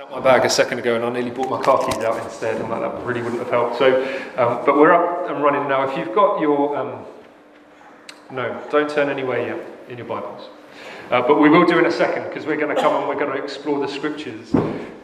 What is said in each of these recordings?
out my bag a second ago and I nearly brought my car keys out instead and that really wouldn't have helped. So, um, but we're up and running now. If you've got your, um, no, don't turn anywhere yet in your Bibles. Uh, but we will do in a second because we're going to come and we're going to explore the scriptures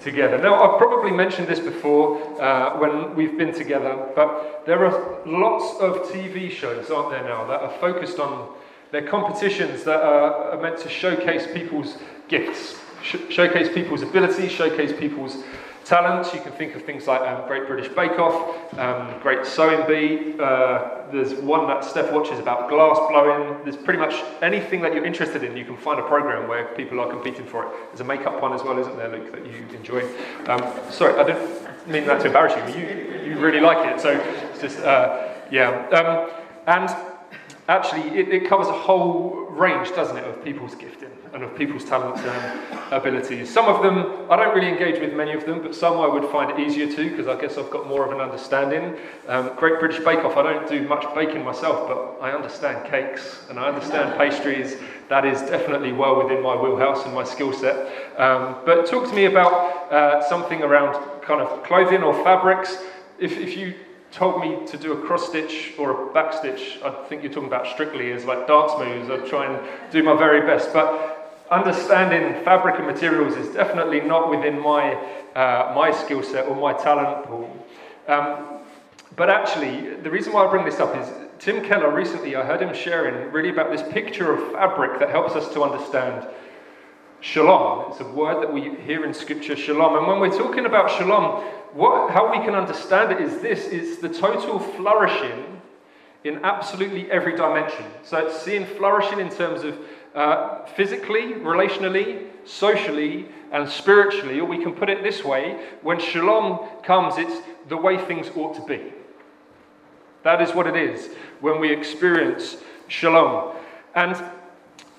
together. Now, I've probably mentioned this before uh, when we've been together, but there are lots of TV shows, aren't there now, that are focused on their competitions that are meant to showcase people's gifts sh- showcase people's abilities, showcase people's talents. You can think of things like um, Great British Bake Off, um, Great Sewing Bee. Uh, there's one that Steph watches about glass blowing. There's pretty much anything that you're interested in, you can find a program where people are competing for it. There's a makeup one as well, isn't there, Luke, that you enjoy? Um, sorry, I didn't mean that to embarrass you. You, you really like it, so it's just, uh, yeah. Um, and actually, it, it covers a whole range, doesn't it, of people's gifting and of people's talents and abilities. Some of them, I don't really engage with many of them, but some I would find it easier to because I guess I've got more of an understanding. Um, Great British Bake Off, I don't do much baking myself, but I understand cakes and I understand pastries. That is definitely well within my wheelhouse and my skill set. Um, but talk to me about uh, something around kind of clothing or fabrics. If, if you told me to do a cross stitch or a back stitch, I think you're talking about strictly as like dance moves. I'd try and do my very best. But understanding fabric and materials is definitely not within my, uh, my skill set or my talent pool. Um, but actually, the reason why I bring this up is Tim Keller recently, I heard him sharing really about this picture of fabric that helps us to understand shalom. It's a word that we hear in scripture, shalom. And when we're talking about shalom, what, how we can understand it is this it's the total flourishing in absolutely every dimension. So it's seeing flourishing in terms of uh, physically, relationally, socially, and spiritually, or we can put it this way when shalom comes, it's the way things ought to be. That is what it is when we experience shalom. And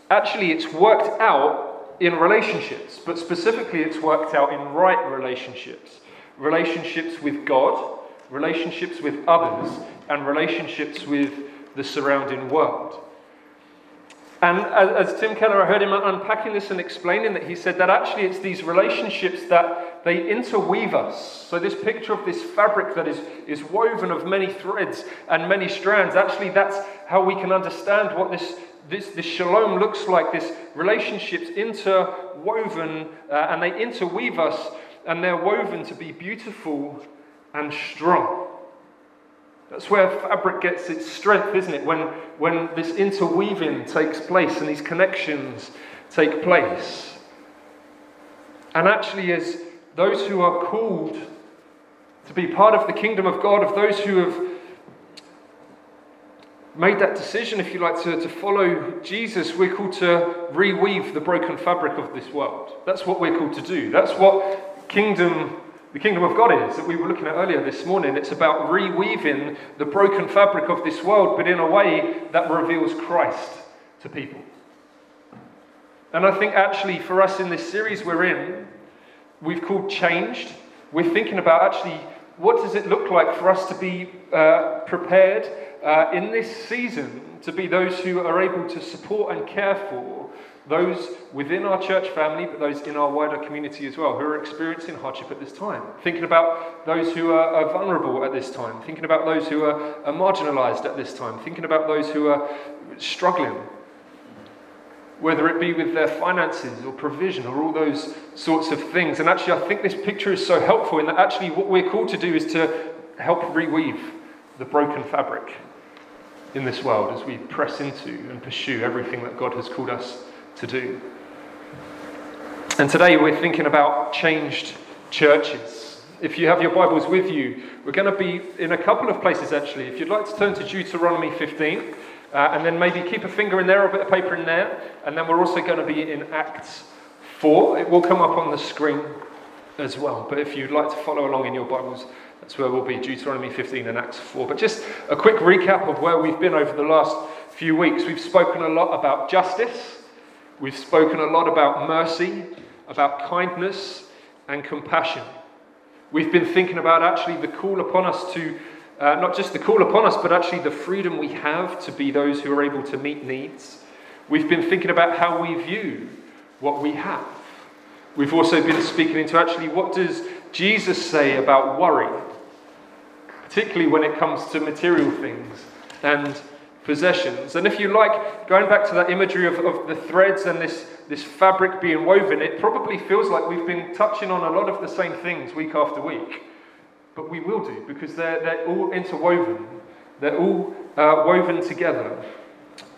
actually, it's worked out in relationships, but specifically, it's worked out in right relationships relationships with God, relationships with others, and relationships with the surrounding world. And as, Tim Keller, I heard him unpacking this and explaining that he said that actually it's these relationships that they interweave us. So, this picture of this fabric that is, is woven of many threads and many strands, actually, that's how we can understand what this, this, this shalom looks like. This relationships interwoven uh, and they interweave us and they're woven to be beautiful and strong. That's where fabric gets its strength, isn't it? When, when this interweaving takes place and these connections take place. And actually, as those who are called to be part of the kingdom of God, of those who have made that decision, if you like, to, to follow Jesus, we're called to reweave the broken fabric of this world. That's what we're called to do. That's what kingdom the kingdom of God is that we were looking at earlier this morning. It's about reweaving the broken fabric of this world, but in a way that reveals Christ to people. And I think actually for us in this series we're in, we've called Changed. We're thinking about actually what does it look like for us to be uh, prepared uh, in this season to be those who are able to support and care for those within our church family, but those in our wider community as well, who are experiencing hardship at this time. Thinking about those who are, are vulnerable at this time. Thinking about those who are, are marginalized at this time. Thinking about those who are struggling. Whether it be with their finances or provision or all those sorts of things. And actually, I think this picture is so helpful in that actually what we're called to do is to help reweave the broken fabric in this world as we press into and pursue everything that God has called us to do. And today we're thinking about changed churches. If you have your Bibles with you, we're going to be in a couple of places actually. If you'd like to turn to Deuteronomy 15, uh, and then maybe keep a finger in there or a bit of paper in there, and then we're also going to be in Acts 4. It will come up on the screen as well. But if you'd like to follow along in your Bibles, that's where we'll be Deuteronomy 15 and Acts 4. But just a quick recap of where we've been over the last few weeks. We've spoken a lot about justice. We've spoken a lot about mercy, about kindness and compassion. We've been thinking about actually the call upon us to, uh, not just the call upon us, but actually the freedom we have to be those who are able to meet needs. We've been thinking about how we view what we have. We've also been speaking into actually what does Jesus say about worry, particularly when it comes to material things and possessions. And if you like, going back to that imagery of, of the threads and this, this fabric being woven, it probably feels like we've been touching on a lot of the same things week after week. But we will do because they're, they're all interwoven, they're all uh, woven together.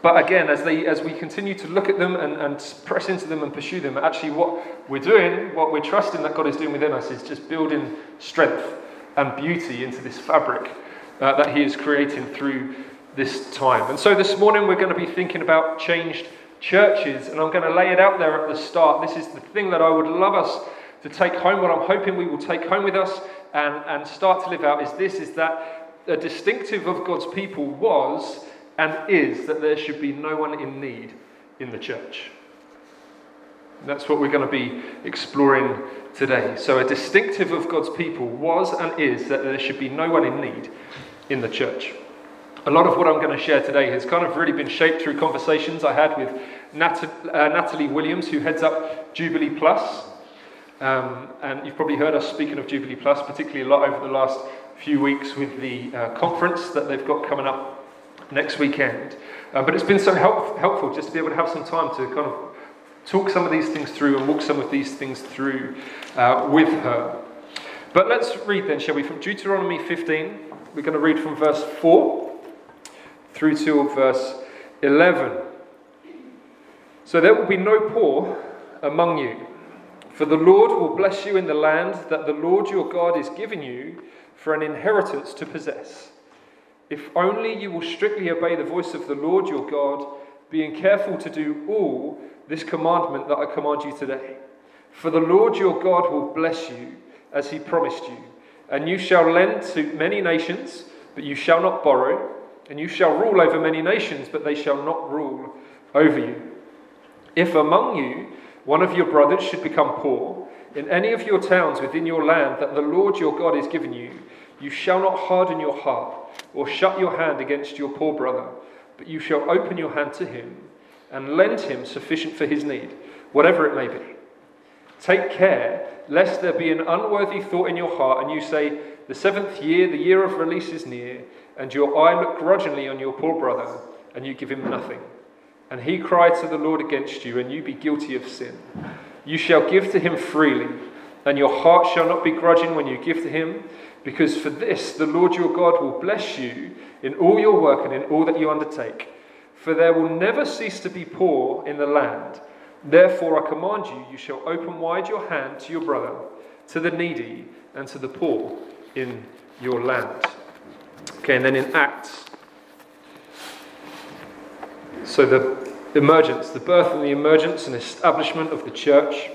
But again, as, they, as we continue to look at them and, and press into them and pursue them, actually, what we're doing, what we're trusting that God is doing within us, is just building strength and beauty into this fabric uh, that He is creating through this time. And so this morning we're going to be thinking about changed churches, and I'm going to lay it out there at the start. This is the thing that I would love us to take home, what I'm hoping we will take home with us and, and start to live out is this is that a distinctive of God's people was and is that there should be no one in need in the church. That's what we're going to be exploring today. So, a distinctive of God's people was and is that there should be no one in need in the church. A lot of what I'm going to share today has kind of really been shaped through conversations I had with Nat- uh, Natalie Williams, who heads up Jubilee Plus. Um, and you've probably heard us speaking of Jubilee Plus, particularly a lot over the last few weeks with the uh, conference that they've got coming up next weekend. Uh, but it's been so help- helpful just to be able to have some time to kind of talk some of these things through and walk some of these things through uh, with her. But let's read then, shall we, from Deuteronomy 15. We're going to read from verse 4 through to verse 11. So there will be no poor among you, for the Lord will bless you in the land that the Lord your God is giving you for an inheritance to possess. If only you will strictly obey the voice of the Lord your God, being careful to do all this commandment that I command you today. For the Lord your God will bless you as he promised you, and you shall lend to many nations, but you shall not borrow and you shall rule over many nations, but they shall not rule over you. If among you one of your brothers should become poor, in any of your towns within your land that the Lord your God is given you, you shall not harden your heart or shut your hand against your poor brother, but you shall open your hand to him and lend him sufficient for his need, whatever it may be. Take care lest there be an unworthy thought in your heart and you say, The seventh year, the year of release is near and your eye look grudgingly on your poor brother, and you give him nothing. And he cry to the Lord against you, and you be guilty of sin. You shall give to him freely, and your heart shall not be grudging when you give to him, because for this the Lord your God will bless you in all your work and in all that you undertake. For there will never cease to be poor in the land. Therefore I command you, you shall open wide your hand to your brother, to the needy, and to the poor in your land. Okay, and then in Acts, so the emergence, the birth and the emergence and establishment of the church,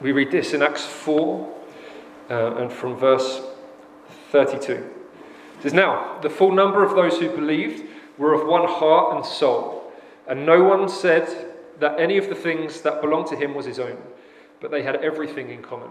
we read this in Acts 4 uh, and from verse 32. It says, Now, the full number of those who believed were of one heart and soul, and no one said that any of the things that belonged to him was his own, but they had everything in common.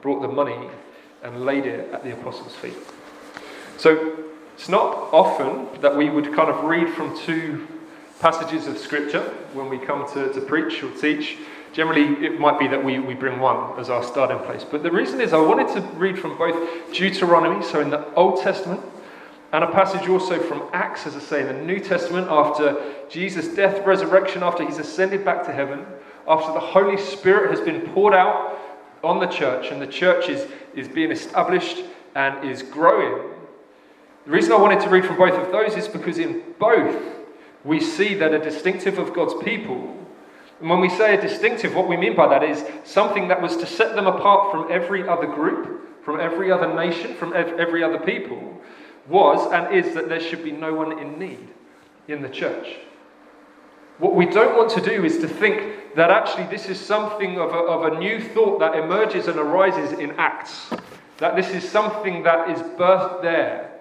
brought the money and laid it at the apostles' feet. So it's not often that we would kind of read from two passages of scripture when we come to, to preach or teach. Generally, it might be that we, we bring one as our starting place. But the reason is I wanted to read from both Deuteronomy, so in the Old Testament, and a passage also from Acts, as I say, in the New Testament, after Jesus' death, resurrection, after he's ascended back to heaven, after the Holy Spirit has been poured out on the church, and the church is, is being established and is growing. The reason I wanted to read from both of those is because in both we see that a distinctive of God's people, and when we say a distinctive, what we mean by that is something that was to set them apart from every other group, from every other nation, from every other people, was and is that there should be no one in need in the church. What we don't want to do is to think that actually this is something of a, of a new thought that emerges and arises in Acts. That this is something that is birthed there.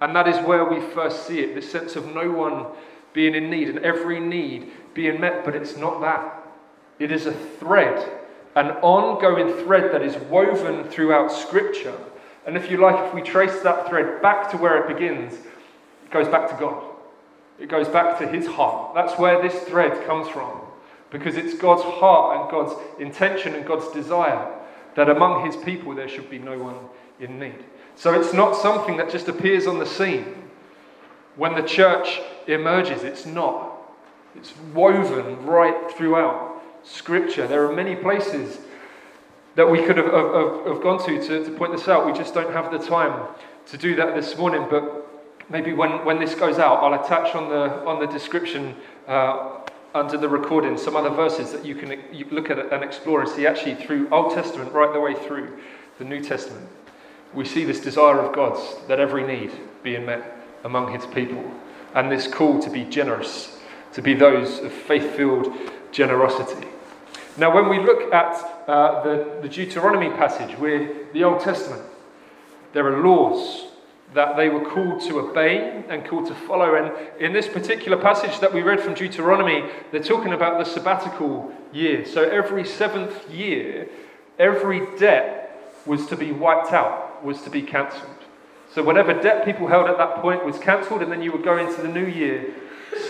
And that is where we first see it this sense of no one being in need and every need being met. But it's not that. It is a thread, an ongoing thread that is woven throughout Scripture. And if you like, if we trace that thread back to where it begins, it goes back to God. It goes back to His heart. That's where this thread comes from. Because it's God's heart and God's intention and God's desire that among His people there should be no one in need. So it's not something that just appears on the scene when the church emerges. It's not. It's woven right throughout Scripture. There are many places that we could have, have, have gone to, to to point this out. We just don't have the time to do that this morning. But maybe when, when this goes out, I'll attach on the, on the description uh, under the recording some other verses that you can you look at and explore and see actually through Old Testament right the way through the New Testament. We see this desire of God's that every need being met among his people and this call to be generous, to be those of faith filled generosity. Now, when we look at uh, the, the Deuteronomy passage with the Old Testament, there are laws that they were called to obey and called to follow. And in this particular passage that we read from Deuteronomy, they're talking about the sabbatical year. So every seventh year, every debt was to be wiped out, was to be cancelled. So whatever debt people held at that point was cancelled, and then you would go into the new year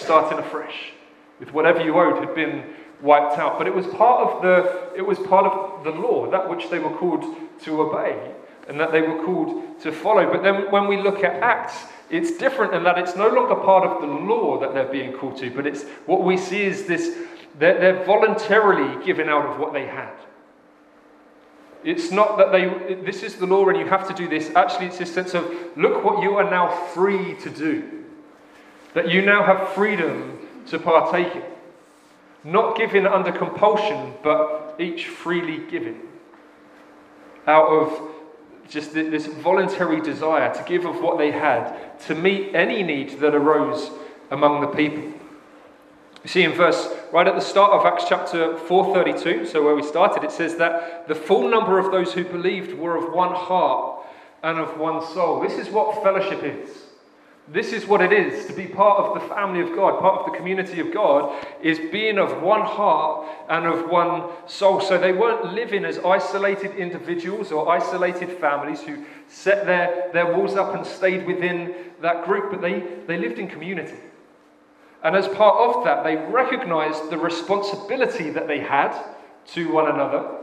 starting afresh with whatever you owed had been wiped out. But it was part of the it was part of the law, that which they were called to obey and that they were called to follow. But then when we look at Acts, it's different in that it's no longer part of the law that they're being called to, but it's what we see is this they're, they're voluntarily giving out of what they had. It's not that they, this is the law and you have to do this. Actually, it's this sense of, look what you are now free to do. That you now have freedom to partake in. Not given under compulsion, but each freely given. Out of just this voluntary desire to give of what they had to meet any need that arose among the people. You see in verse right at the start of Acts chapter 4:32, so where we started, it says that the full number of those who believed were of one heart and of one soul. This is what fellowship is. This is what it is to be part of the family of God, part of the community of God, is being of one heart and of one soul. So they weren't living as isolated individuals or isolated families who set their, their walls up and stayed within that group, but they, they lived in community. And as part of that, they recognized the responsibility that they had to one another.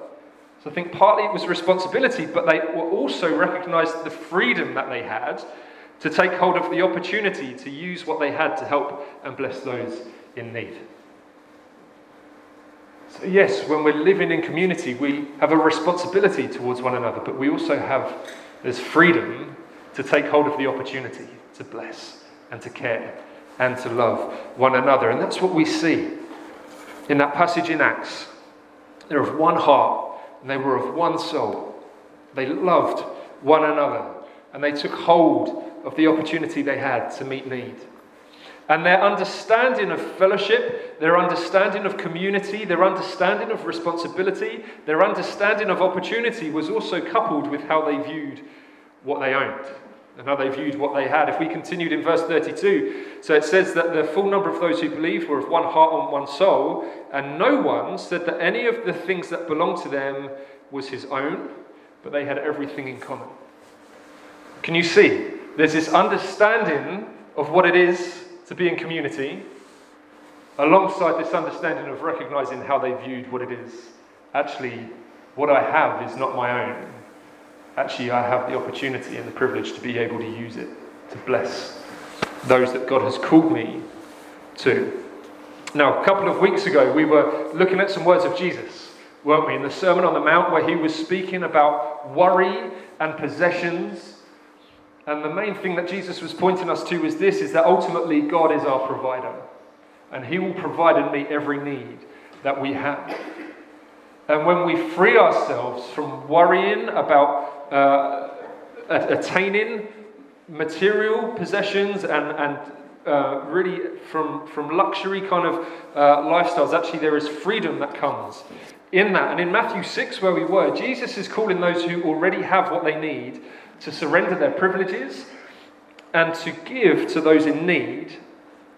So I think partly it was responsibility, but they also recognized the freedom that they had to take hold of the opportunity to use what they had to help and bless those in need. So, yes, when we're living in community, we have a responsibility towards one another, but we also have this freedom to take hold of the opportunity to bless and to care and to love one another. And that's what we see in that passage in Acts. They're of one heart and they were of one soul. They loved one another and they took hold of the opportunity they had to meet need. And their understanding of fellowship, their understanding of community, their understanding of responsibility, their understanding of opportunity was also coupled with how they viewed what they owned and how they viewed what they had. If we continued in verse 32, so it says that the full number of those who believed were of one heart and one soul, and no one said that any of the things that belonged to them was his own, but they had everything in common. Can you see? There's this understanding of what it is to be in community, alongside this understanding of recognizing how they viewed what it is. Actually, what I have is not my own. Actually, I have the opportunity and the privilege to be able to use it to bless those that God has called me to. Now, a couple of weeks ago, we were looking at some words of Jesus, weren't we? In the Sermon on the Mount, where he was speaking about worry and possessions and the main thing that Jesus was pointing us to is this is that ultimately God is our provider. And He will provide and meet every need that we have. And when we free ourselves from worrying about uh, attaining material possessions and, and uh, really from, from luxury kind of uh, lifestyles. Actually, there is freedom that comes in that. And in Matthew 6, where we were, Jesus is calling those who already have what they need to surrender their privileges and to give to those in need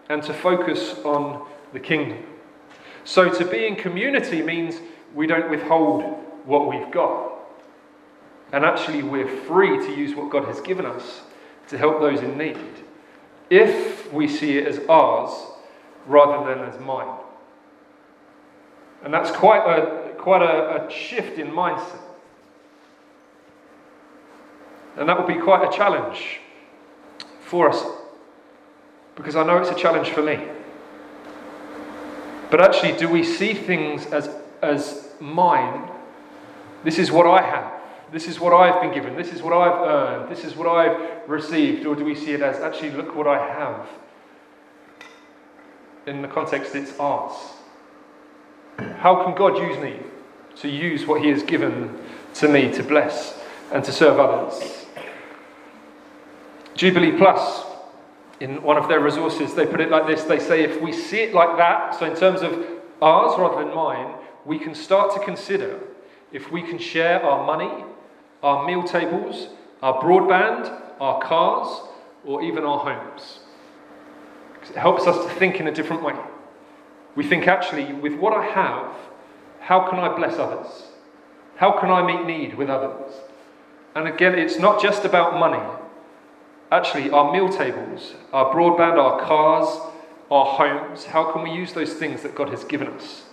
and to focus on the kingdom. So to be in community means we don't withhold what we've got. And actually, we're free to use what God has given us to help those in need if we see it as ours rather than as mine. And that's quite a, quite a, a shift in mindset. And that will be quite a challenge for us because I know it's a challenge for me. But actually, do we see things as, as mine? This is what I have. This is what I've been given. This is what I've earned. This is what I've received. Or do we see it as actually, look what I have? In the context, it's ours. How can God use me to use what He has given to me to bless and to serve others? Jubilee Plus, in one of their resources, they put it like this they say, if we see it like that, so in terms of ours rather than mine, we can start to consider if we can share our money, our meal tables, our broadband, our cars, or even our homes. It helps us to think in a different way. We think, actually, with what I have, how can I bless others? How can I meet need with others? And again, it's not just about money. Actually, our meal tables, our broadband, our cars, our homes, how can we use those things that God has given us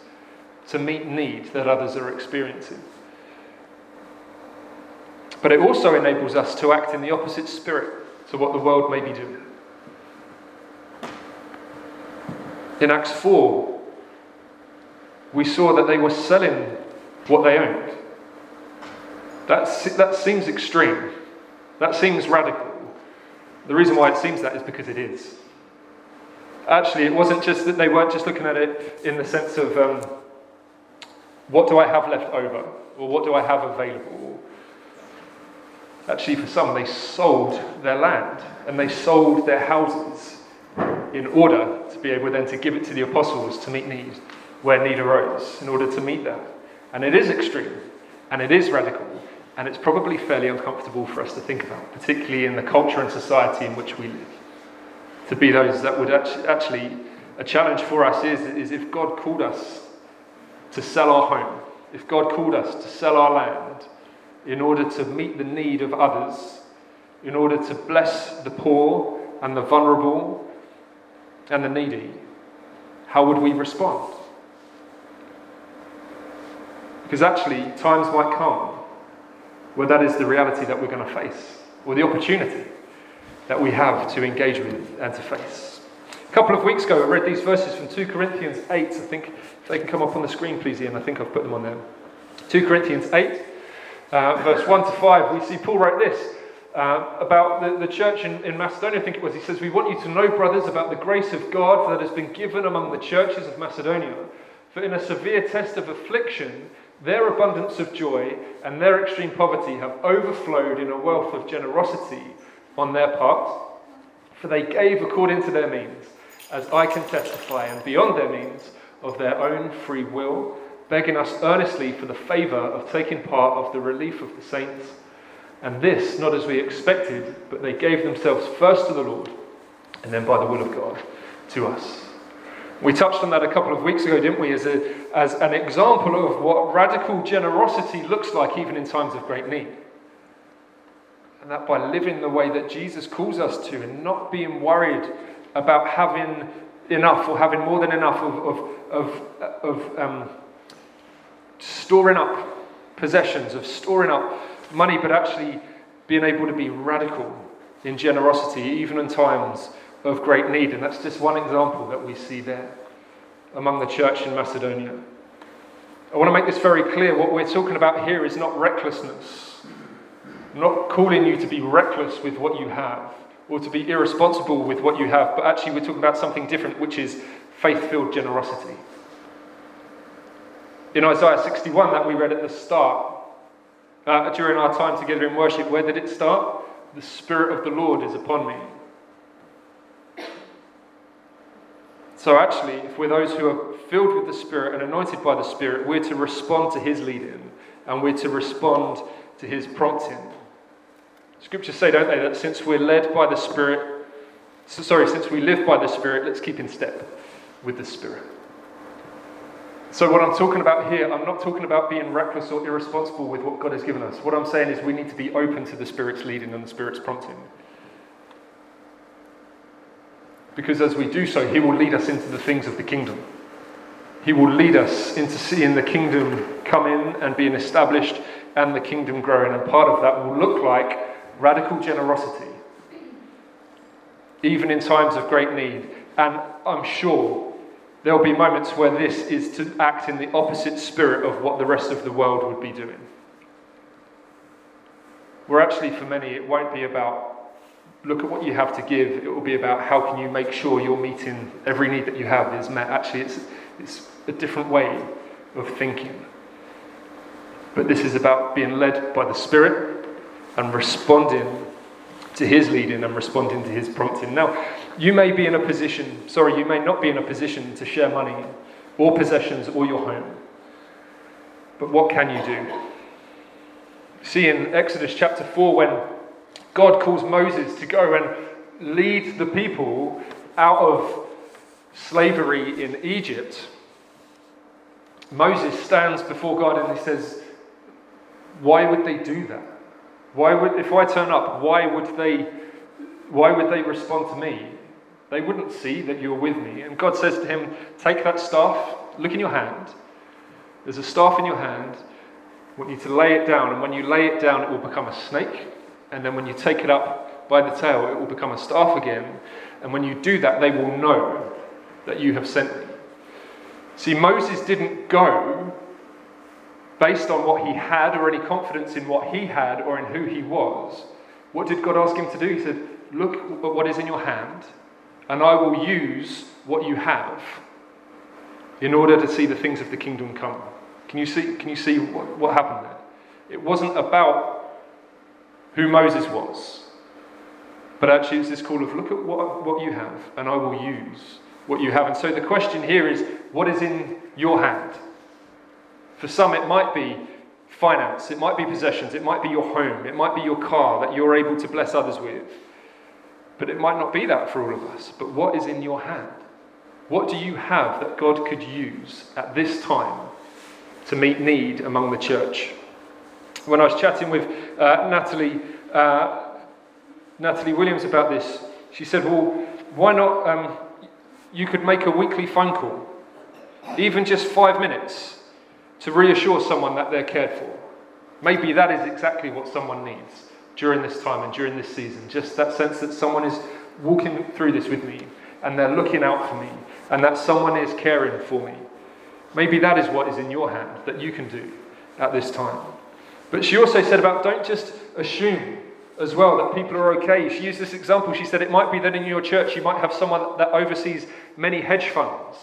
to meet need that others are experiencing? But it also enables us to act in the opposite spirit to what the world may be doing. In Acts 4, we saw that they were selling what they owned. That, that seems extreme. That seems radical. The reason why it seems that is because it is. Actually, it wasn't just that they weren't just looking at it in the sense of um, what do I have left over, or what do I have available. Actually, for some, they sold their land and they sold their houses in order to be able then to give it to the apostles to meet need where need arose, in order to meet that. And it is extreme and it is radical, and it's probably fairly uncomfortable for us to think about, particularly in the culture and society in which we live. To be those that would actually, actually a challenge for us is, is if God called us to sell our home, if God called us to sell our land in order to meet the need of others, in order to bless the poor and the vulnerable and the needy, how would we respond? Because actually, times might come where that is the reality that we're going to face, or the opportunity that we have to engage with and to face. A couple of weeks ago, I read these verses from 2 Corinthians 8. I think if they can come up on the screen, please, Ian. I think I've put them on there. 2 Corinthians 8, uh, verse 1 to 5. We see Paul wrote this uh, about the, the church in, in Macedonia, I think it was. He says, We want you to know, brothers, about the grace of God that has been given among the churches of Macedonia. For in a severe test of affliction, their abundance of joy and their extreme poverty have overflowed in a wealth of generosity on their part, for they gave according to their means, as I can testify, and beyond their means, of their own free will, begging us earnestly for the favour of taking part of the relief of the saints. And this, not as we expected, but they gave themselves first to the Lord, and then by the will of God to us. We touched on that a couple of weeks ago, didn't we, as, a, as an example of what radical generosity looks like even in times of great need. And that by living the way that Jesus calls us to and not being worried about having enough or having more than enough of, of, of, of um, storing up possessions, of storing up money, but actually being able to be radical in generosity, even in times of great need. And that's just one example that we see there among the church in Macedonia. I want to make this very clear. What we're talking about here is not recklessness. I'm not calling you to be reckless with what you have or to be irresponsible with what you have, but actually, we're talking about something different, which is faith filled generosity. In Isaiah 61, that we read at the start, uh, during our time together in worship, where did it start? The Spirit of the Lord is upon me So, actually, if we're those who are filled with the Spirit and anointed by the Spirit, we're to respond to His leading and we're to respond to His prompting. Scriptures say, don't they, that since we're led by the Spirit, so, sorry, since we live by the Spirit, let's keep in step with the Spirit. So, what I'm talking about here, I'm not talking about being reckless or irresponsible with what God has given us. What I'm saying is we need to be open to the Spirit's leading and the Spirit's prompting. Because as we do so, He will lead us into the things of the kingdom. He will lead us into seeing the kingdom come in and being established and the kingdom growing. And part of that will look like radical generosity, even in times of great need. And I'm sure there'll be moments where this is to act in the opposite spirit of what the rest of the world would be doing. Where actually, for many, it won't be about look at what you have to give. It will be about how can you make sure you're meeting every need that you have is met. Actually, it's, it's a different way of thinking. But this is about being led by the Spirit and responding to His leading and responding to His prompting. Now, you may be in a position, sorry, you may not be in a position to share money or possessions or your home. But what can you do? See in Exodus chapter 4 when God calls Moses to go and lead the people out of slavery in Egypt. Moses stands before God and he says, Why would they do that? Why would, if I turn up, why would they, why would they respond to me? They wouldn't see that you're with me. And God says to him, Take that staff, look in your hand. There's a staff in your hand. I want you to lay it down. And when you lay it down, it will become a snake. And then when you take it up by the tail, it will become a staff again. And when you do that, they will know that you have sent me. See, Moses didn't go based on what he had or any confidence in what he had or in who he was. What did God ask him to do? He said, Look at what is in your hand, and I will use what you have in order to see the things of the kingdom come. Can you see, can you see what, what happened there? It wasn't about who Moses was. But actually, it's this call of look at what, what you have, and I will use what you have. And so the question here is what is in your hand? For some, it might be finance, it might be possessions, it might be your home, it might be your car that you're able to bless others with. But it might not be that for all of us. But what is in your hand? What do you have that God could use at this time to meet need among the church? When I was chatting with uh, Natalie, uh, Natalie Williams about this, she said, Well, why not? Um, you could make a weekly phone call, even just five minutes, to reassure someone that they're cared for. Maybe that is exactly what someone needs during this time and during this season. Just that sense that someone is walking through this with me and they're looking out for me and that someone is caring for me. Maybe that is what is in your hand that you can do at this time. But she also said about don't just assume as well that people are okay. She used this example. She said it might be that in your church you might have someone that oversees many hedge funds.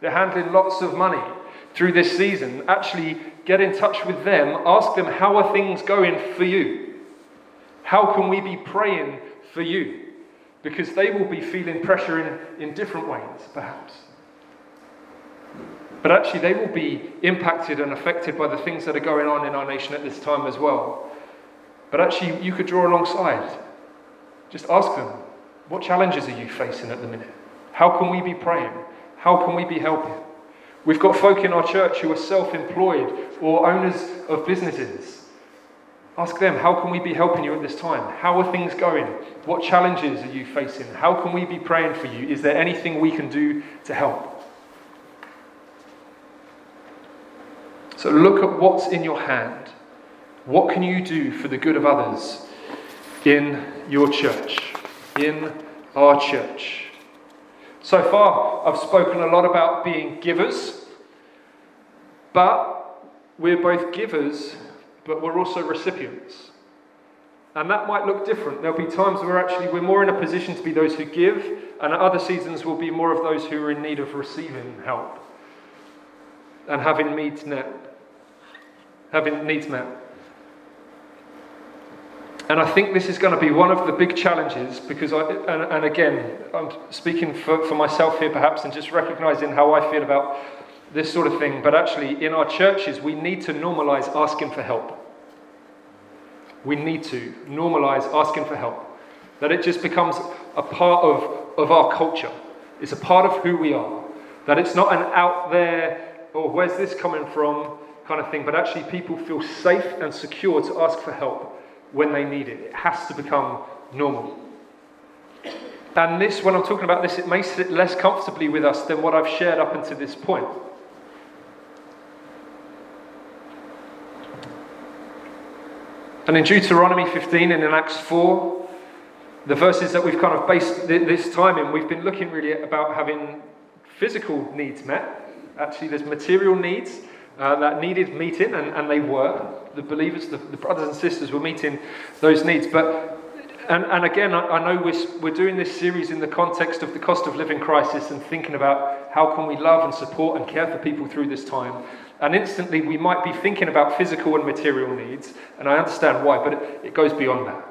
They're handling lots of money through this season. Actually, get in touch with them. Ask them, how are things going for you? How can we be praying for you? Because they will be feeling pressure in, in different ways, perhaps. But actually, they will be impacted and affected by the things that are going on in our nation at this time as well. But actually, you could draw alongside. Just ask them, what challenges are you facing at the minute? How can we be praying? How can we be helping? We've got folk in our church who are self employed or owners of businesses. Ask them, how can we be helping you at this time? How are things going? What challenges are you facing? How can we be praying for you? Is there anything we can do to help? So look at what's in your hand. What can you do for the good of others in your church, in our church? So far, I've spoken a lot about being givers, but we're both givers, but we're also recipients. And that might look different. There'll be times where actually we're more in a position to be those who give, and at other seasons we'll be more of those who are in need of receiving help and having needs met having needs met. And I think this is going to be one of the big challenges because, I, and, and again, I'm speaking for, for myself here perhaps and just recognizing how I feel about this sort of thing. But actually, in our churches, we need to normalize asking for help. We need to normalize asking for help. That it just becomes a part of, of our culture, it's a part of who we are. That it's not an out there, oh, where's this coming from kind of thing, but actually people feel safe and secure to ask for help when they need it. It has to become normal. And this, when I'm talking about this, it may sit less comfortably with us than what I've shared up until this point. And in Deuteronomy 15 and in Acts 4, the verses that we've kind of based this time in, we've been looking really about having physical needs met. Actually, there's material needs uh, that needed meeting, and, and they were. The believers, the, the, brothers and sisters were meeting those needs. But and, and again, I, I know we're, we're doing this series in the context of the cost of living crisis and thinking about how can we love and support and care for people through this time. And instantly, we might be thinking about physical and material needs, and I understand why, but it, it goes beyond that.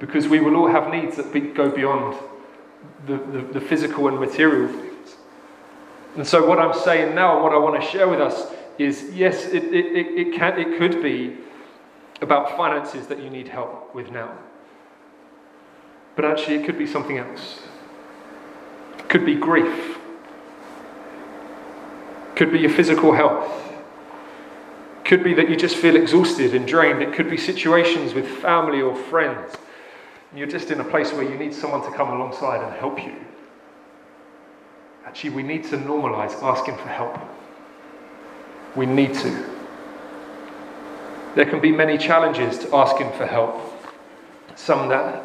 Because we will all have needs that be, go beyond the, the, the physical and material. And so, what I'm saying now, and what I want to share with us, is yes, it, it, it, it, can, it could be about finances that you need help with now. But actually, it could be something else. It could be grief It could be your physical health. It Could be that you just feel exhausted and drained. It could be situations with family or friends. You're just in a place where you need someone to come alongside and help you. Actually, we need to normalize asking for help. We need to. There can be many challenges to asking for help. Some that,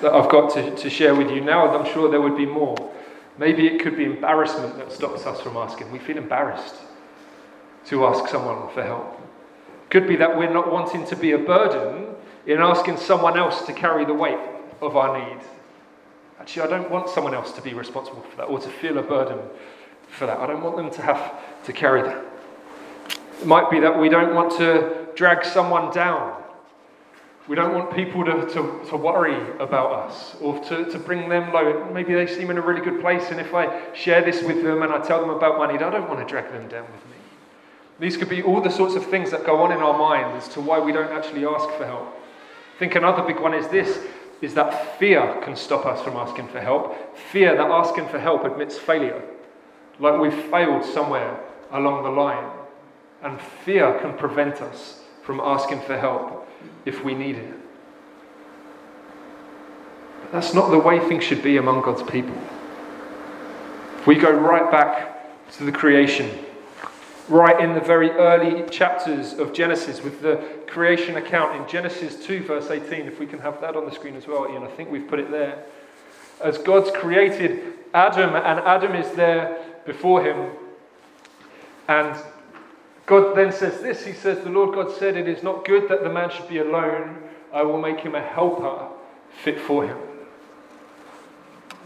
that I've got to, to share with you now, and I'm sure there would be more. Maybe it could be embarrassment that stops us from asking. We feel embarrassed to ask someone for help. Could be that we're not wanting to be a burden in asking someone else to carry the weight of our need. Actually, I don't want someone else to be responsible for that or to feel a burden for that. I don't want them to have to carry that. It might be that we don't want to drag someone down we don't want people to, to, to worry about us or to, to bring them low. Maybe they seem in a really good place, and if I share this with them and I tell them about money, I don't want to drag them down with me. These could be all the sorts of things that go on in our mind as to why we don't actually ask for help. I think another big one is this is that fear can stop us from asking for help. Fear that asking for help admits failure, like we've failed somewhere along the line. And fear can prevent us from asking for help if we need it. But that's not the way things should be among God's people. If we go right back to the creation, right in the very early chapters of Genesis with the creation account in Genesis 2, verse 18, if we can have that on the screen as well, Ian, I think we've put it there. As God's created Adam, and Adam is there before him, and God then says this He says, The Lord God said, It is not good that the man should be alone. I will make him a helper fit for him.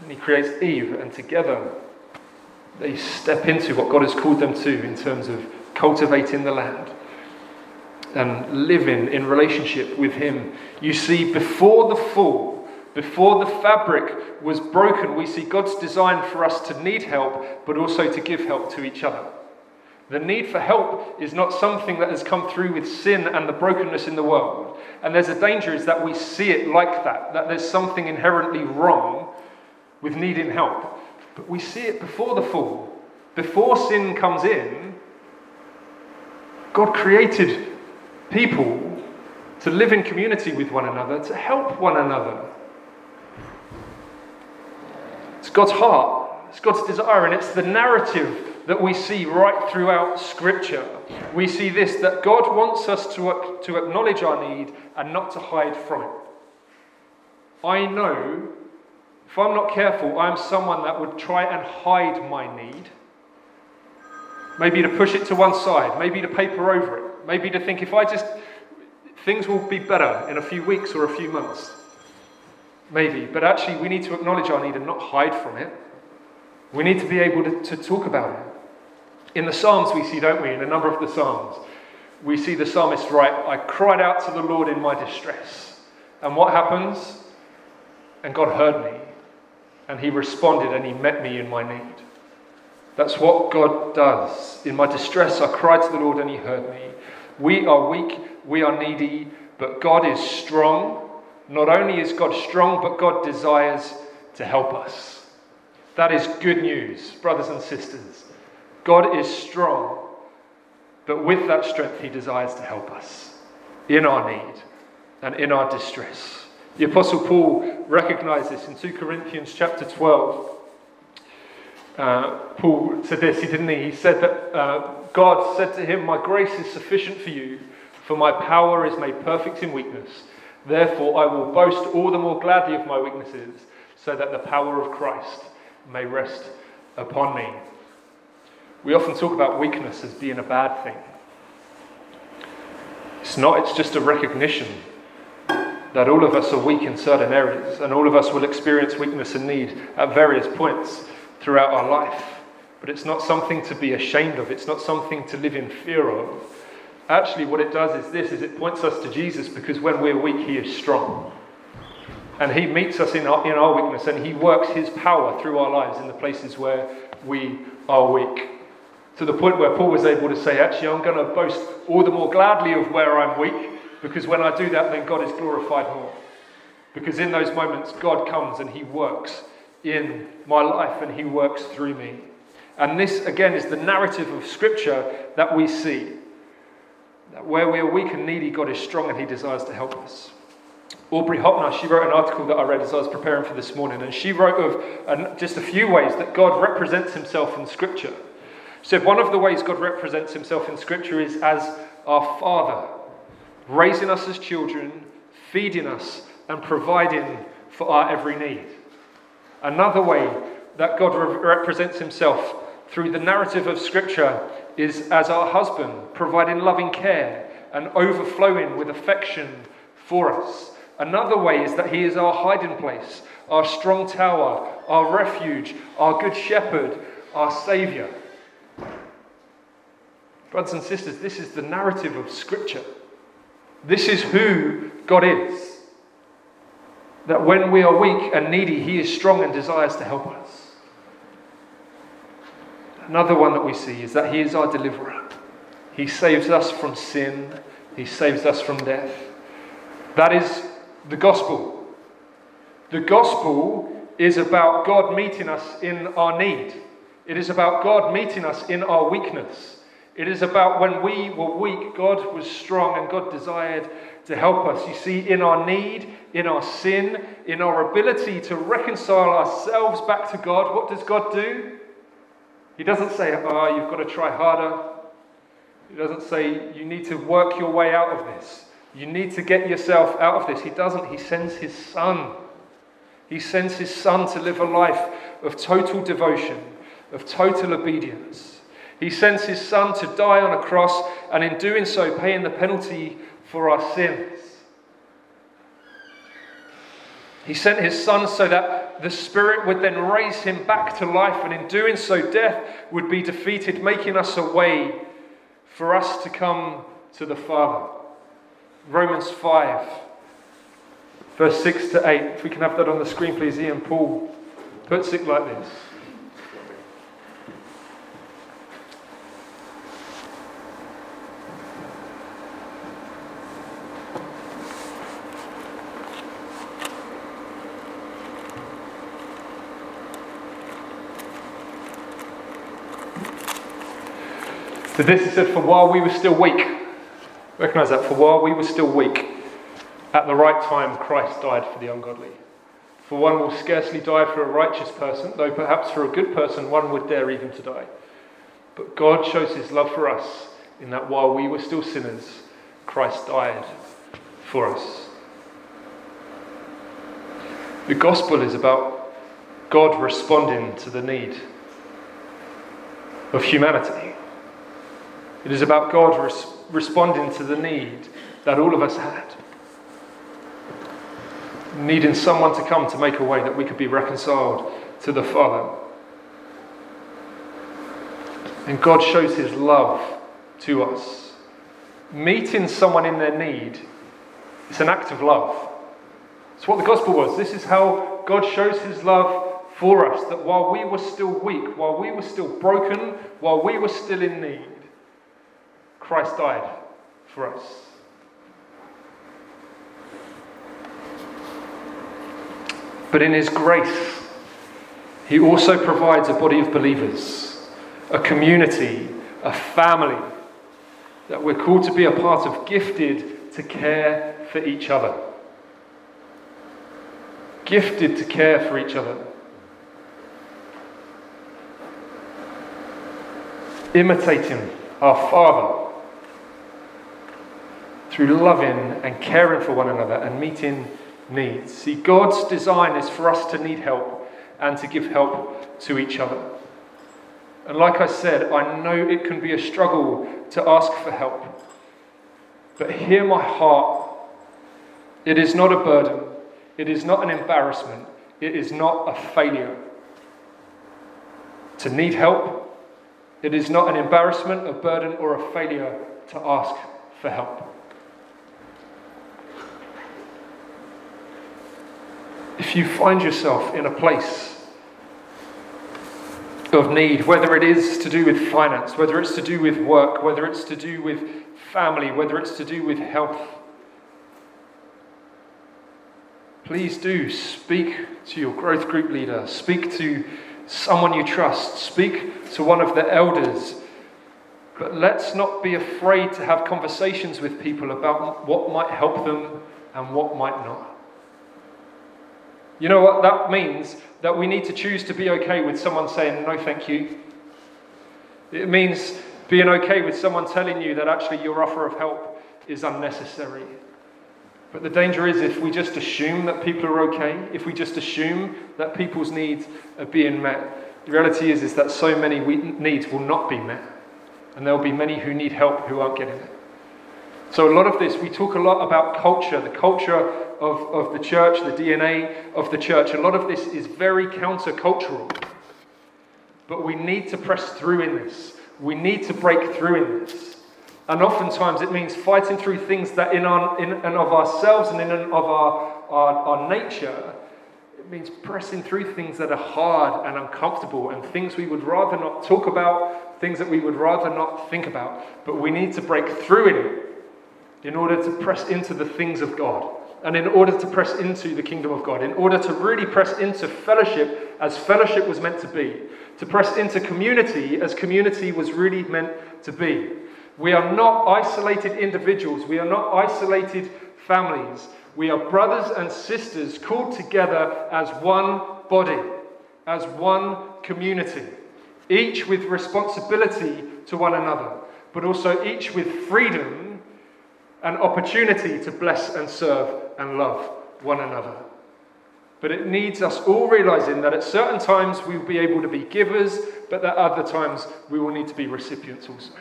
And he creates Eve, and together they step into what God has called them to in terms of cultivating the land and living in relationship with Him. You see, before the fall, before the fabric was broken, we see God's design for us to need help, but also to give help to each other. The need for help is not something that has come through with sin and the brokenness in the world. And there's a danger is that we see it like that, that there's something inherently wrong with needing help. But we see it before the fall. Before sin comes in, God created people to live in community with one another, to help one another. It's God's heart, it's God's desire, and it's the narrative that we see right throughout Scripture. We see this that God wants us to, to acknowledge our need and not to hide from it. I know if I'm not careful, I'm someone that would try and hide my need. Maybe to push it to one side, maybe to paper over it, maybe to think if I just, things will be better in a few weeks or a few months. Maybe. But actually, we need to acknowledge our need and not hide from it. We need to be able to, to talk about it. In the Psalms, we see, don't we, in a number of the Psalms, we see the psalmist write, I cried out to the Lord in my distress. And what happens? And God heard me, and He responded, and He met me in my need. That's what God does. In my distress, I cried to the Lord, and He heard me. We are weak, we are needy, but God is strong. Not only is God strong, but God desires to help us. That is good news, brothers and sisters. God is strong, but with that strength, He desires to help us in our need and in our distress. The Apostle Paul recognized this in 2 Corinthians chapter 12. Uh, Paul said this, he didn't he? He said that uh, God said to him, My grace is sufficient for you, for my power is made perfect in weakness. Therefore, I will boast all the more gladly of my weaknesses, so that the power of Christ may rest upon me. We often talk about weakness as being a bad thing. It's not, it's just a recognition that all of us are weak in certain areas, and all of us will experience weakness and need at various points throughout our life. But it's not something to be ashamed of, it's not something to live in fear of. Actually, what it does is this is it points us to Jesus because when we're weak, he is strong. And he meets us in our, in our weakness and he works his power through our lives in the places where we are weak. To the point where Paul was able to say, Actually, I'm going to boast all the more gladly of where I'm weak because when I do that, then God is glorified more. Because in those moments, God comes and He works in my life and He works through me. And this, again, is the narrative of Scripture that we see. That where we are weak and needy, God is strong and He desires to help us. Aubrey Hopner, she wrote an article that I read as I was preparing for this morning, and she wrote of uh, just a few ways that God represents Himself in Scripture. Said one of the ways God represents Himself in Scripture is as our Father raising us as children, feeding us, and providing for our every need. Another way that God re- represents himself through the narrative of Scripture is as our husband, providing loving care and overflowing with affection for us. Another way is that he is our hiding place, our strong tower, our refuge, our good shepherd, our saviour. Brothers and sisters, this is the narrative of Scripture. This is who God is. That when we are weak and needy, He is strong and desires to help us. Another one that we see is that He is our deliverer. He saves us from sin, He saves us from death. That is the gospel. The gospel is about God meeting us in our need, it is about God meeting us in our weakness. It is about when we were weak, God was strong and God desired to help us. You see, in our need, in our sin, in our ability to reconcile ourselves back to God, what does God do? He doesn't say, oh, you've got to try harder. He doesn't say, you need to work your way out of this. You need to get yourself out of this. He doesn't. He sends his son. He sends his son to live a life of total devotion, of total obedience. He sends his son to die on a cross, and in doing so, paying the penalty for our sins. He sent his son so that the Spirit would then raise him back to life, and in doing so, death would be defeated, making us a way for us to come to the Father. Romans 5, verse 6 to 8. If we can have that on the screen, please, Ian Paul puts it like this. This is said, for while we were still weak, recognize that, for while we were still weak, at the right time Christ died for the ungodly. For one will scarcely die for a righteous person, though perhaps for a good person one would dare even to die. But God shows his love for us in that while we were still sinners, Christ died for us. The gospel is about God responding to the need of humanity. It is about God res- responding to the need that all of us had. Needing someone to come to make a way that we could be reconciled to the Father. And God shows his love to us. meeting someone in their need is an act of love. It's what the gospel was. This is how God shows his love for us that while we were still weak, while we were still broken, while we were still in need, Christ died for us. But in his grace, he also provides a body of believers, a community, a family that we're called to be a part of, gifted to care for each other. Gifted to care for each other. Imitating our Father through loving and caring for one another and meeting needs. See, God's design is for us to need help and to give help to each other. And like I said, I know it can be a struggle to ask for help. But hear my heart. It is not a burden, it is not an embarrassment, it is not a failure. To need help, it is not an embarrassment, a burden, or a failure to ask for help. If you find yourself in a place of need, whether it is to do with finance, whether it's to do with work, whether it's to do with family, whether it's to do with health. Please do speak to your growth group leader, speak to someone you trust, speak to one of the elders. But let's not be afraid to have conversations with people about what might help them and what might not. You know what that means? That we need to choose to be okay with someone saying, no, thank you. It means being okay with someone telling you that actually your offer of help is unnecessary. But the danger is if we just assume that people are okay, if we just assume that people's needs are being met, the reality is, is that so many needs will not be met. And there'll be many who need help who aren't getting it. So, a lot of this, we talk a lot about culture, the culture of, of the church, the DNA of the church. A lot of this is very countercultural. But we need to press through in this. We need to break through in this. And oftentimes it means fighting through things that, in, our, in and of ourselves and in and of our, our, our nature, it means pressing through things that are hard and uncomfortable and things we would rather not talk about, things that we would rather not think about. But we need to break through in it in order to press into the things of God and in order to press into the kingdom of God, in order to really press into fellowship as fellowship was meant to be, to press into community as community was really meant to be. We are not isolated individuals, we are not isolated families. We are brothers and sisters called together as one body, as one community, each with responsibility to one another, but also each with freedom an opportunity to bless and serve and love one another. But it needs us all realizing that at certain times we will be able to be givers, but that other times we will need to be recipients also.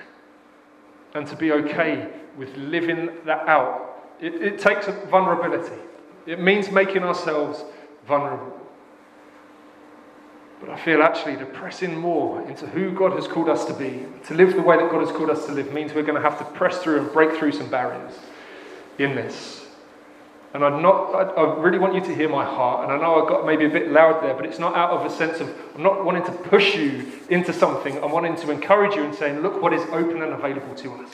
And to be okay with living that out. It, it takes vulnerability, it means making ourselves vulnerable. But I feel actually to press in more into who God has called us to be, to live the way that God has called us to live, means we're going to have to press through and break through some barriers in this. And I'm not, I, I really want you to hear my heart. And I know I got maybe a bit loud there, but it's not out of a sense of, I'm not wanting to push you into something. I'm wanting to encourage you and saying, look what is open and available to us.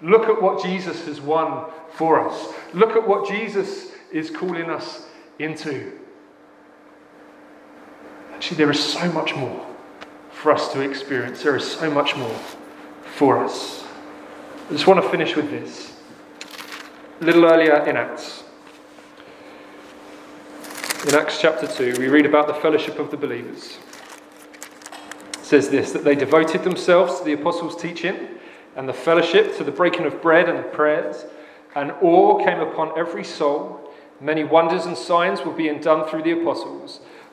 Look at what Jesus has won for us. Look at what Jesus is calling us into. Actually, there is so much more for us to experience. There is so much more for us. I just want to finish with this. A little earlier in Acts. In Acts chapter 2, we read about the fellowship of the believers. It says this that they devoted themselves to the apostles' teaching and the fellowship, to the breaking of bread and the prayers, and awe came upon every soul. Many wonders and signs were being done through the apostles.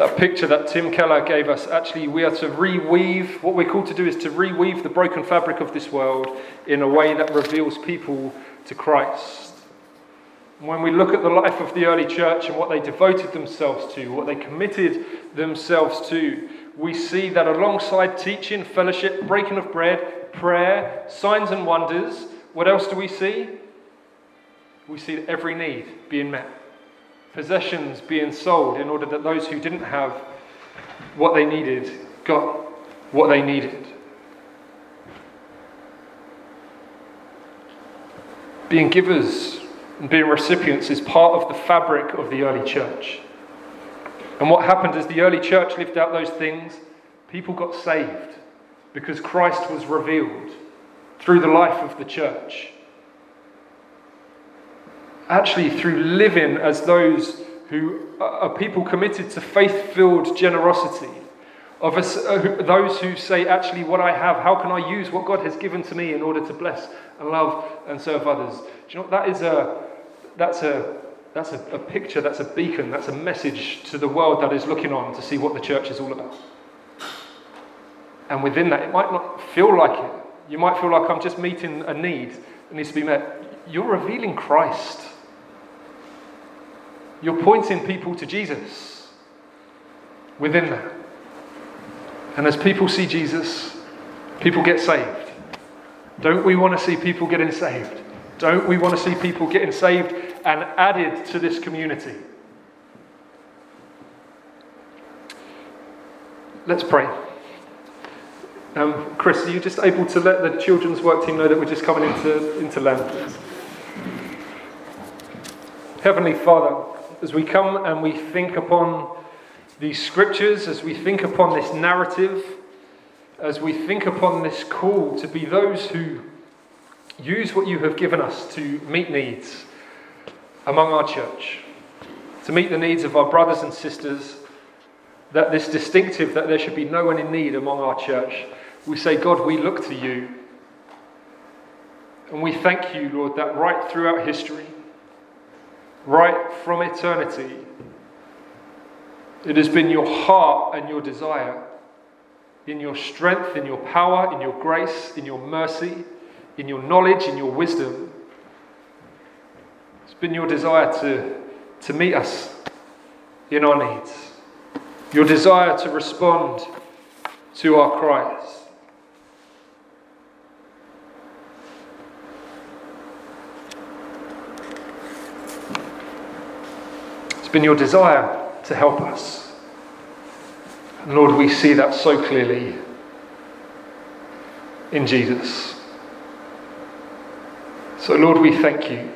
That picture that Tim Keller gave us, actually, we are to reweave, what we're called to do is to reweave the broken fabric of this world in a way that reveals people to Christ. When we look at the life of the early church and what they devoted themselves to, what they committed themselves to, we see that alongside teaching, fellowship, breaking of bread, prayer, signs and wonders, what else do we see? We see every need being met possessions being sold in order that those who didn't have what they needed got what they needed. Being givers and being recipients is part of the fabric of the early church. And what happened as the early church lived out those things, people got saved because Christ was revealed through the life of the church actually through living as those who are people committed to faith filled generosity, of us, uh, those who say, actually, what I have, how can I use what God has given to me in order to bless and love and serve others? Do you know? That is a, that's a, that's a, a picture, that's a beacon, that's a message to the world that is looking on to see what the church is all about. And within that, it might not feel like it. You might feel like I'm just meeting a need that needs to be met. You're revealing Christ. You're pointing people to Jesus within that. And as people see Jesus, people get saved. Don't we want to see people getting saved? Don't we want to see people getting saved and added to this community? Let's pray. Um, Chris, are you just able to let the children's work team know that we're just coming into, into land? Heavenly Father, as we come and we think upon these scriptures, as we think upon this narrative, as we think upon this call to be those who use what you have given us to meet needs among our church, to meet the needs of our brothers and sisters, that this distinctive, that there should be no one in need among our church, we say, God, we look to you. And we thank you, Lord, that right throughout history, right from eternity. It has been your heart and your desire, in your strength, in your power, in your grace, in your mercy, in your knowledge, in your wisdom. It's been your desire to, to meet us in our needs, your desire to respond to our cries. It's been your desire to help us. And Lord, we see that so clearly in Jesus. So, Lord, we thank you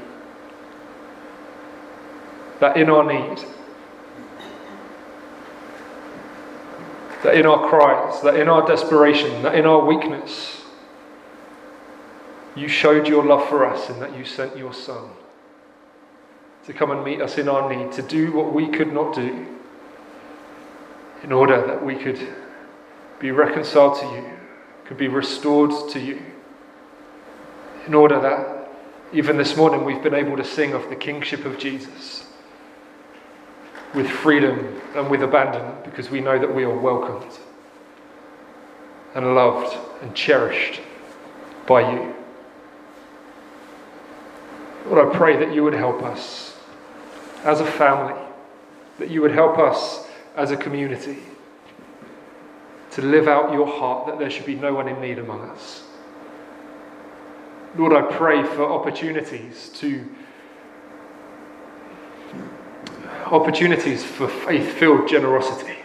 that in our need, that in our cries, that in our desperation, that in our weakness, you showed your love for us in that you sent your Son to come and meet us in our need, to do what we could not do, in order that we could be reconciled to you, could be restored to you, in order that even this morning we've been able to sing of the kingship of Jesus with freedom and with abandon because we know that we are welcomed and loved and cherished by you. Lord, I pray that you would help us as a family, that you would help us as a community to live out your heart, that there should be no one in need among us. Lord, I pray for opportunities to opportunities for faith-filled generosity.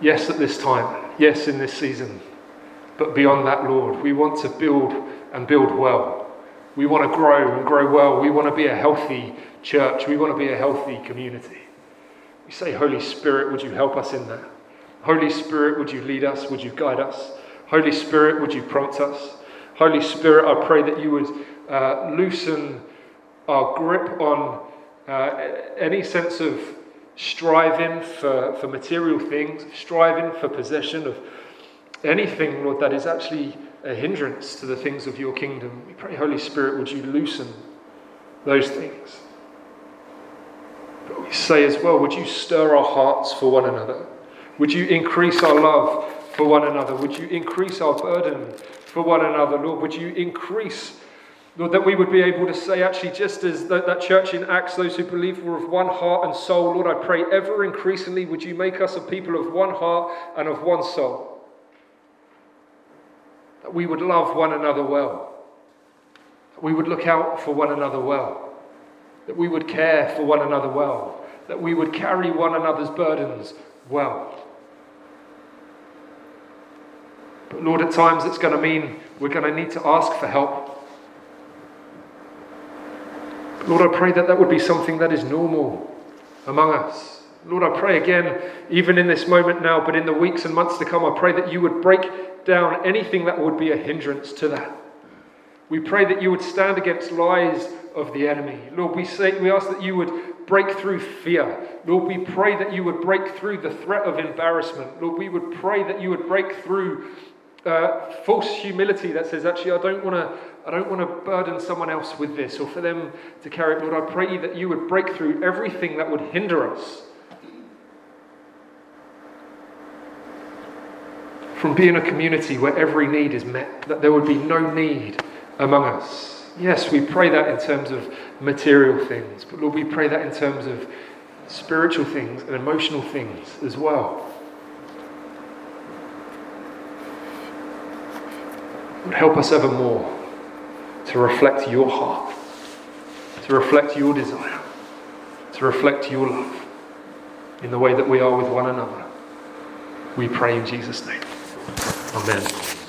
Yes, at this time, yes, in this season, but beyond that, Lord, we want to build and build well. We want to grow and grow well. We want to be a healthy church. We want to be a healthy community. We say, Holy Spirit, would you help us in that? Holy Spirit, would you lead us? Would you guide us? Holy Spirit, would you prompt us? Holy Spirit, I pray that you would uh, loosen our grip on uh, any sense of striving for, for material things, striving for possession of anything, Lord, that is actually a hindrance to the things of your kingdom. We pray, Holy Spirit, would you loosen those things? But we say as well, would you stir our hearts for one another? Would you increase our love for one another? Would you increase our burden for one another, Lord? Would you increase, Lord, that we would be able to say, actually, just as that, that church in Acts, those who believe were of one heart and soul, Lord, I pray ever increasingly, would you make us a people of one heart and of one soul? That we would love one another well. That we would look out for one another well. That we would care for one another well. That we would carry one another's burdens well. But Lord, at times it's going to mean we're going to need to ask for help. Lord, I pray that that would be something that is normal among us. Lord, I pray again, even in this moment now, but in the weeks and months to come, I pray that you would break down anything that would be a hindrance to that. We pray that you would stand against lies of the enemy. Lord, we, say, we ask that you would break through fear. Lord, we pray that you would break through the threat of embarrassment. Lord, we would pray that you would break through uh, false humility that says, actually, I don't want to. I don't want to burden someone else with this or for them to carry it. Lord, I pray that you would break through everything that would hinder us from being a community where every need is met, that there would be no need among us. Yes, we pray that in terms of material things, but Lord, we pray that in terms of spiritual things and emotional things as well. Lord, help us ever more to reflect your heart, to reflect your desire, to reflect your love in the way that we are with one another. We pray in Jesus' name. 方便。